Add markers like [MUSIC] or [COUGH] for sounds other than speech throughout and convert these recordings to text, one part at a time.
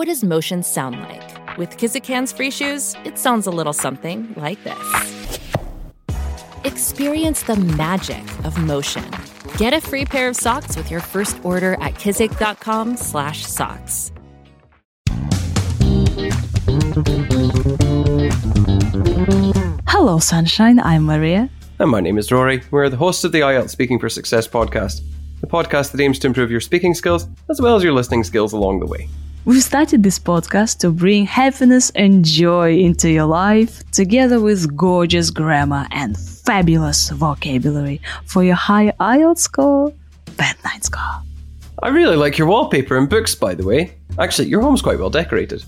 What does motion sound like? With Kizik hands free shoes, it sounds a little something like this. Experience the magic of motion. Get a free pair of socks with your first order at kizik.com/socks. Hello, Sunshine. I'm Maria. And my name is Rory. We're the hosts of the IELTS Speaking for Success podcast, the podcast that aims to improve your speaking skills as well as your listening skills along the way. We've started this podcast to bring happiness and joy into your life, together with gorgeous grammar and fabulous vocabulary for your high IELTS score, band 9 score. I really like your wallpaper and books, by the way. Actually, your home's quite well decorated.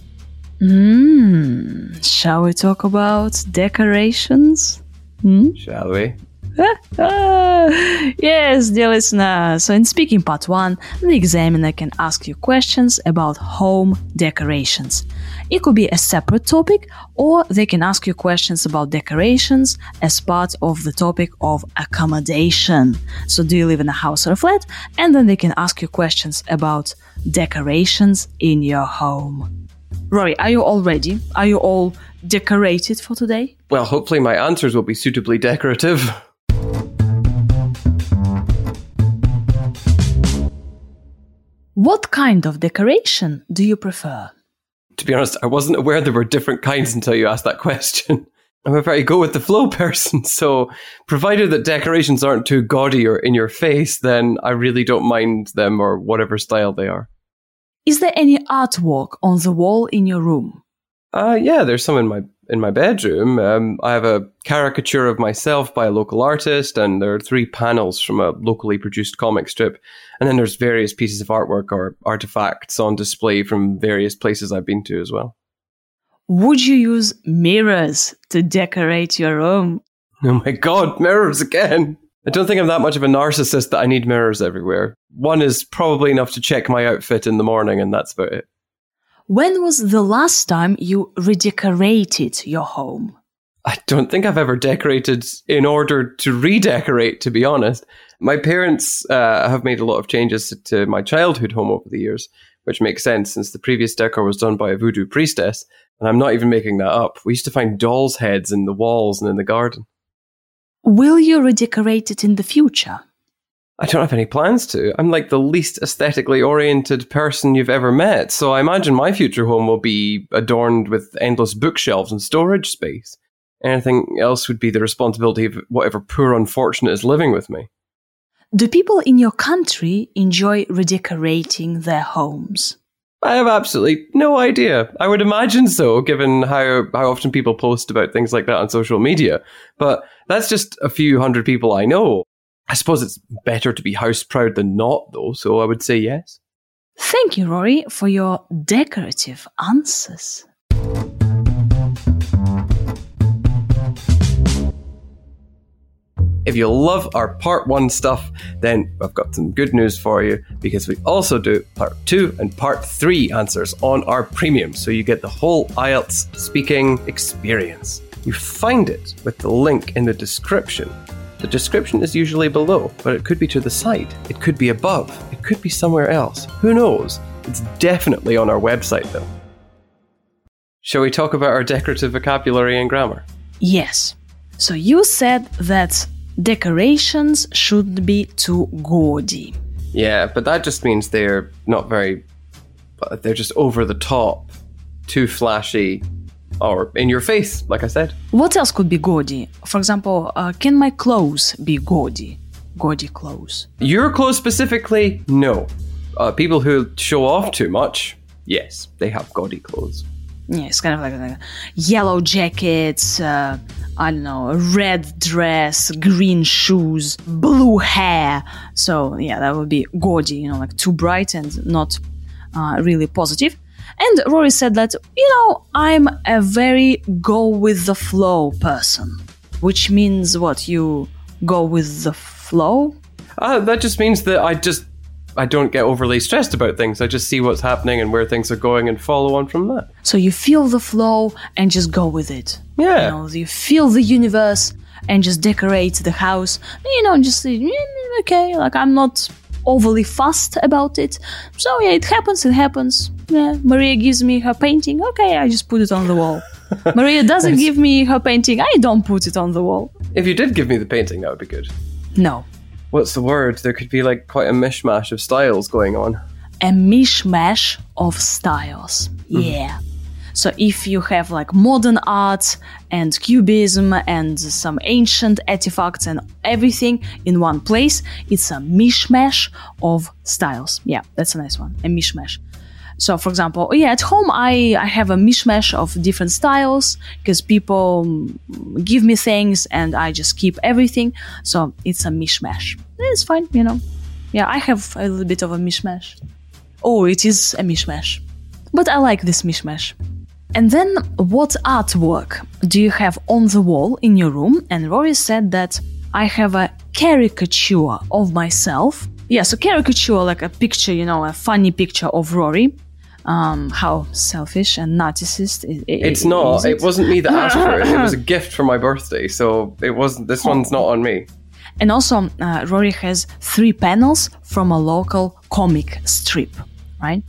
Mmm. Shall we talk about decorations? Hmm? Shall we? [LAUGHS] yes, dear listener. So, in speaking part one, the examiner can ask you questions about home decorations. It could be a separate topic, or they can ask you questions about decorations as part of the topic of accommodation. So, do you live in a house or a flat? And then they can ask you questions about decorations in your home. Rory, are you all ready? Are you all decorated for today? Well, hopefully, my answers will be suitably decorative. [LAUGHS] What kind of decoration do you prefer? To be honest, I wasn't aware there were different kinds until you asked that question. [LAUGHS] I'm a very go with the flow [LAUGHS] person, so provided that decorations aren't too gaudy or in your face, then I really don't mind them or whatever style they are. Is there any artwork on the wall in your room? Uh, yeah, there's some in my in my bedroom. Um, I have a caricature of myself by a local artist, and there are three panels from a locally produced comic strip. And then there's various pieces of artwork or artifacts on display from various places I've been to as well. Would you use mirrors to decorate your room? Oh my god, mirrors again! I don't think I'm that much of a narcissist that I need mirrors everywhere. One is probably enough to check my outfit in the morning, and that's about it. When was the last time you redecorated your home? I don't think I've ever decorated in order to redecorate, to be honest. My parents uh, have made a lot of changes to my childhood home over the years, which makes sense since the previous decor was done by a voodoo priestess. And I'm not even making that up. We used to find dolls' heads in the walls and in the garden. Will you redecorate it in the future? I don't have any plans to. I'm like the least aesthetically oriented person you've ever met, so I imagine my future home will be adorned with endless bookshelves and storage space. Anything else would be the responsibility of whatever poor unfortunate is living with me. Do people in your country enjoy redecorating their homes? I have absolutely no idea. I would imagine so, given how, how often people post about things like that on social media. But that's just a few hundred people I know. I suppose it's better to be house proud than not, though, so I would say yes. Thank you, Rory, for your decorative answers. If you love our part one stuff, then I've got some good news for you because we also do part two and part three answers on our premium. So you get the whole IELTS speaking experience. You find it with the link in the description. The description is usually below, but it could be to the side, it could be above, it could be somewhere else. Who knows? It's definitely on our website though. Shall we talk about our decorative vocabulary and grammar? Yes. So you said that decorations shouldn't be too gaudy. Yeah, but that just means they're not very. They're just over the top, too flashy, or in your face, like I said. What else could be gaudy? For example, uh, can my clothes be gaudy? Gaudy clothes. Your clothes specifically, no. Uh, people who show off too much, yes, they have gaudy clothes. Yeah, it's kind of like, like yellow jackets, uh, I don't know, red dress, green shoes, blue hair. So, yeah, that would be gaudy, you know, like too bright and not uh, really positive. And Rory said that, you know, I'm a very go with the flow person, which means what? You go with the flow? Uh, that just means that I just I don't get overly stressed about things. I just see what's happening and where things are going and follow on from that. So you feel the flow and just go with it. Yeah. You know, you feel the universe and just decorate the house. You know, just okay, like I'm not overly fussed about it. So yeah, it happens, it happens. Yeah, Maria gives me her painting. Okay, I just put it on the wall. [LAUGHS] Maria doesn't give me her painting. I don't put it on the wall. If you did give me the painting, that would be good. No. What's the word? There could be like quite a mishmash of styles going on. A mishmash of styles. Hmm. Yeah. So if you have like modern art and cubism and some ancient artifacts and everything in one place, it's a mishmash of styles. Yeah, that's a nice one. A mishmash. So, for example, oh, yeah, at home I, I have a mishmash of different styles because people give me things and I just keep everything. So it's a mishmash. It's fine, you know. Yeah, I have a little bit of a mishmash. Oh, it is a mishmash. But I like this mishmash. And then, what artwork do you have on the wall in your room? And Rory said that I have a caricature of myself. Yeah, so caricature, like a picture, you know, a funny picture of Rory. Um, how selfish and narcissist it, it, It's not. is It wasn't me that asked for it. It was a [LAUGHS] gift for my birthday, so it wasn't. This one's not on me. And also, uh, Rory has three panels from a local comic strip, right?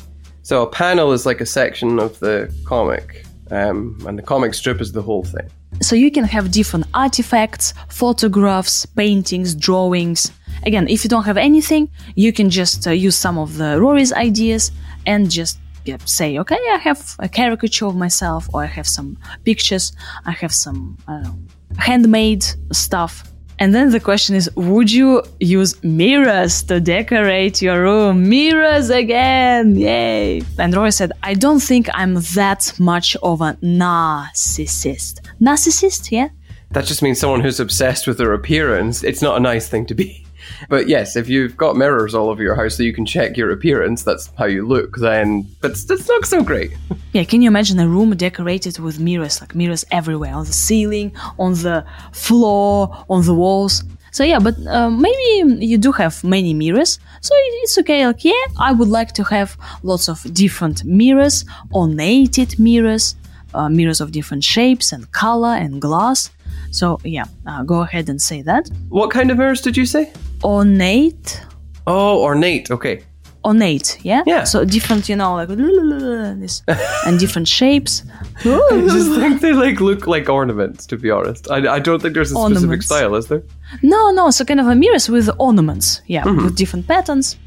So a panel is like a section of the comic, um, and the comic strip is the whole thing. So you can have different artifacts, photographs, paintings, drawings. Again, if you don't have anything, you can just uh, use some of the Rory's ideas and just yeah, say, okay, I have a caricature of myself, or I have some pictures, I have some, I don't know, handmade stuff. And then the question is, would you use mirrors to decorate your room? Mirrors again! Yay! And Rory said, I don't think I'm that much of a narcissist. Narcissist, yeah? That just means someone who's obsessed with their appearance. It's not a nice thing to be. But yes, if you've got mirrors all over your house so you can check your appearance, that's how you look, then that's, that's not so great. [LAUGHS] Yeah, can you imagine a room decorated with mirrors, like mirrors everywhere, on the ceiling, on the floor, on the walls? So yeah, but uh, maybe you do have many mirrors, so it's okay. Like yeah, I would like to have lots of different mirrors, ornated mirrors, uh, mirrors of different shapes and color and glass. So yeah, uh, go ahead and say that. What kind of mirrors did you say? Ornate, Oh, ornate. Okay. ornate, yeah. Yeah. So different, you know, like [LAUGHS] this, and different shapes. [LAUGHS] I just think they like look like ornaments. To be honest, I, I don't think there's a specific Ornaments. style, is there? No, no, so kind of a mirrors with ornaments, yeah, with different patterns,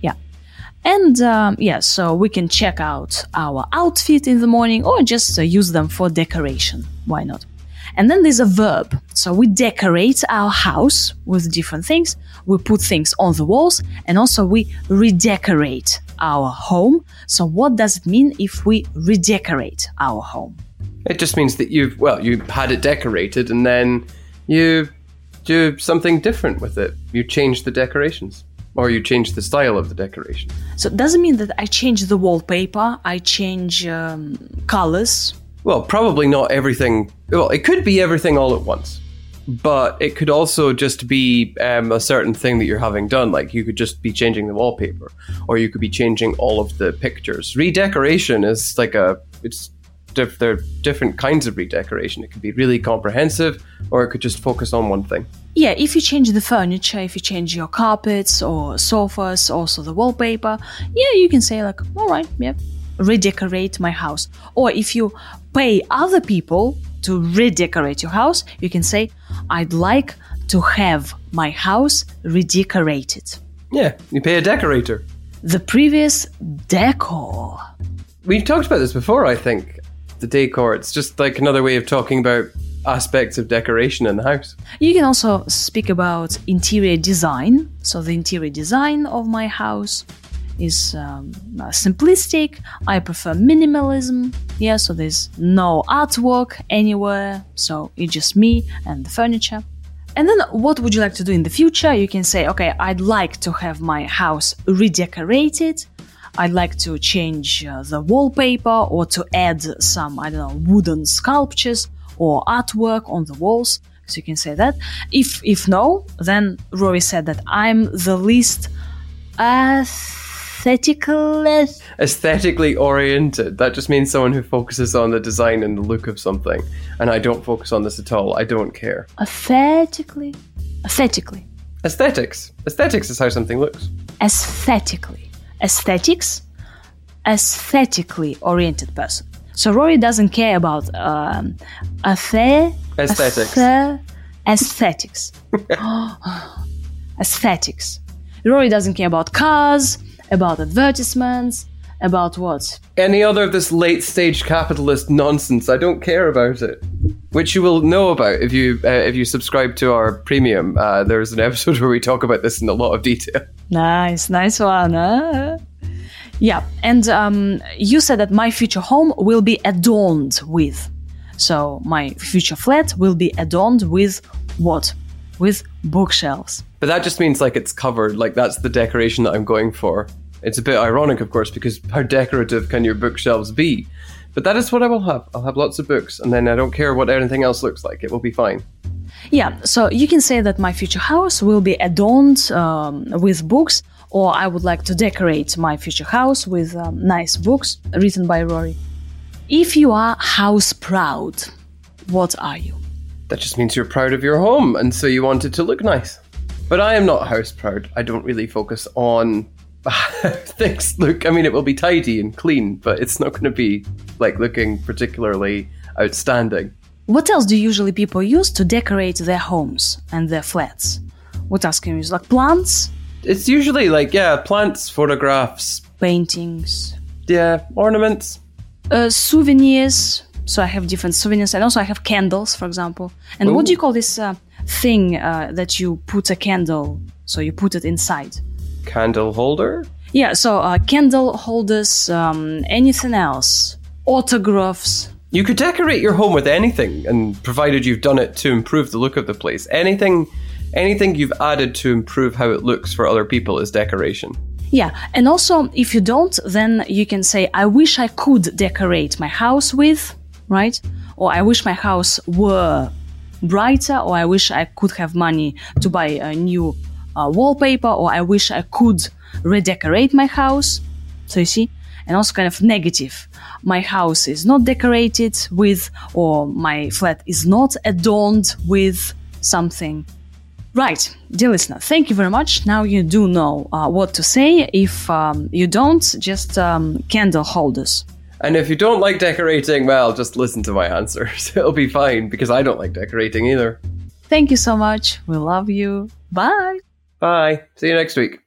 yeah. And um, yeah, so we can check out our outfit in the morning or just uh, use them for decoration. Why not? And then there's a verb. So we decorate our house with different things. We put things on the walls and also we redecorate our home. So what does it mean if we redecorate our home? It just means that you've well, you had it decorated and then you do something different with it. You change the decorations, or you change the style of the decoration. So it doesn't mean that I change the wallpaper, I change um, colors. Well, probably not everything. Well, it could be everything all at once, but it could also just be um, a certain thing that you're having done. Like you could just be changing the wallpaper, or you could be changing all of the pictures. Redecoration is like a it's diff- there are different kinds of redecoration. It could be really comprehensive, or it could just focus on one thing. Yeah, if you change the furniture, if you change your carpets or sofas, also the wallpaper, yeah, you can say like, all right, yeah, redecorate my house. Or if you pay other people to redecorate your house, you can say, I'd like to have my house redecorated. Yeah, you pay a decorator. The previous decor. We've talked about this before, I think. The decor. It's just like another way of talking about aspects of decoration in the house. You can also speak about interior design. So, the interior design of my house is um, uh, simplistic. I prefer minimalism. Yeah, so there's no artwork anywhere. So, it's just me and the furniture. And then, what would you like to do in the future? You can say, okay, I'd like to have my house redecorated. I'd like to change uh, the wallpaper or to add some, I don't know, wooden sculptures or artwork on the walls. So you can say that. If if no, then Rory said that I'm the least aesthetical. Aesthetically oriented. That just means someone who focuses on the design and the look of something. And I don't focus on this at all. I don't care. Aesthetically, aesthetically, Aesthetics. Aesthetics is how something looks. aesthetically, aesthetics, aesthetically oriented person. So Rory doesn't care about um, aesthe- Aesthetics. aesthe- aesthetics. [LAUGHS] [GASPS] aesthetics. Rory doesn't care about cars, about advertisements, about what? Any other of this late stage capitalist nonsense, I don't care about it. Which you will know about if you uh, if you subscribe to our premium. Uh, there's an episode [LAUGHS] where we talk about this in a lot of detail. Nice, nice one. Huh? Yeah, and um, you said that my future home will be adorned with. So my future flat will be adorned with what? With bookshelves. But that just means like it's covered. Like that's the decoration that I'm going for. It's a bit ironic, of course, because how decorative can your bookshelves be? But that is what I will have. I'll have lots of books, and then I don't care what anything else looks like. It will be fine. Yeah, so you can say that my future house will be adorned um, with books, or I would like to decorate my future house with um, nice books written by Rory. If you are house proud, what are you? That just means you're proud of your home, and so you want it to look nice. But I am not house proud. I don't really focus on [LAUGHS] things look. I mean, it will be tidy and clean, but it's not going to be like looking particularly outstanding. What else do usually people use to decorate their homes and their flats? What else can you use? Like plants, It's usually like yeah, plants, photographs, paintings, yeah, ornaments. uh, souvenirs. So I have different souvenirs, and also I have candles, for example. And what do you call this uh, thing uh, that you put a candle? So you put it inside. Candle holder. Yeah. So uh, candle holders, um, anything else, autographs. You could decorate your home with anything, and provided you've done it to improve the look of the place, anything, anything you've added to improve how it looks for other people is decoration. Yeah, and also if you don't, then you can say, I wish I could decorate my house with, right? Or I wish my house were brighter, or I wish I could have money to buy a new uh, wallpaper, or I wish I could redecorate my house. So you see? And also kind of negative. My house is not decorated with, or my flat is not adorned with something. Right, dear listener, thank you very much. Now you do know uh, what to say. If um, you don't, just um, candle holders. And if you don't like decorating, well, just listen to my answers. [LAUGHS] It'll be fine because I don't like decorating either. Thank you so much. We love you. Bye. Bye. See you next week.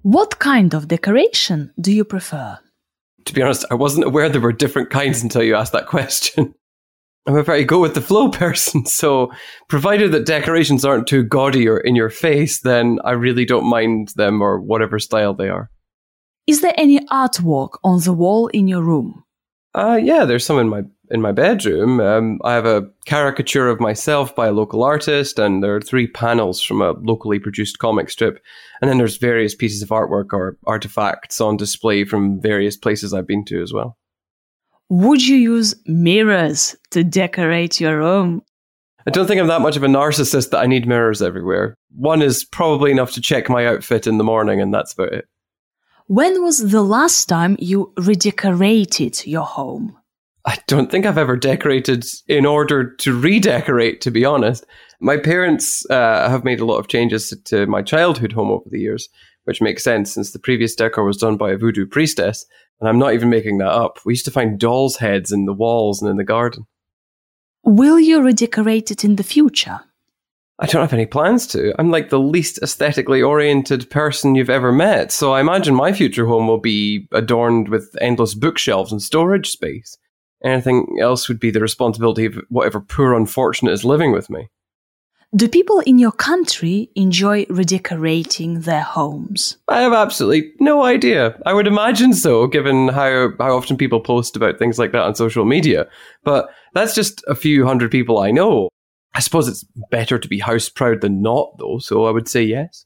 What kind of decoration do you prefer? To be honest, I wasn't aware there were different kinds until you asked that question. [LAUGHS] I'm a very go with the flow [LAUGHS] person, so provided that decorations aren't too gaudy or in your face, then I really don't mind them or whatever style they are. Is there any artwork on the wall in your room? Uh, yeah, there's some in my in my bedroom. Um, I have a caricature of myself by a local artist, and there are three panels from a locally produced comic strip. And then there's various pieces of artwork or artifacts on display from various places I've been to as well. Would you use mirrors to decorate your room? I don't think I'm that much of a narcissist that I need mirrors everywhere. One is probably enough to check my outfit in the morning, and that's about it. When was the last time you redecorated your home? I don't think I've ever decorated in order to redecorate, to be honest. My parents uh, have made a lot of changes to my childhood home over the years, which makes sense since the previous decor was done by a voodoo priestess. And I'm not even making that up. We used to find dolls' heads in the walls and in the garden. Will you redecorate it in the future? I don't have any plans to. I'm like the least aesthetically oriented person you've ever met, so I imagine my future home will be adorned with endless bookshelves and storage space. Anything else would be the responsibility of whatever poor unfortunate is living with me. Do people in your country enjoy redecorating their homes? I have absolutely no idea. I would imagine so, given how, how often people post about things like that on social media. But that's just a few hundred people I know. I suppose it's better to be house proud than not, though. So I would say yes.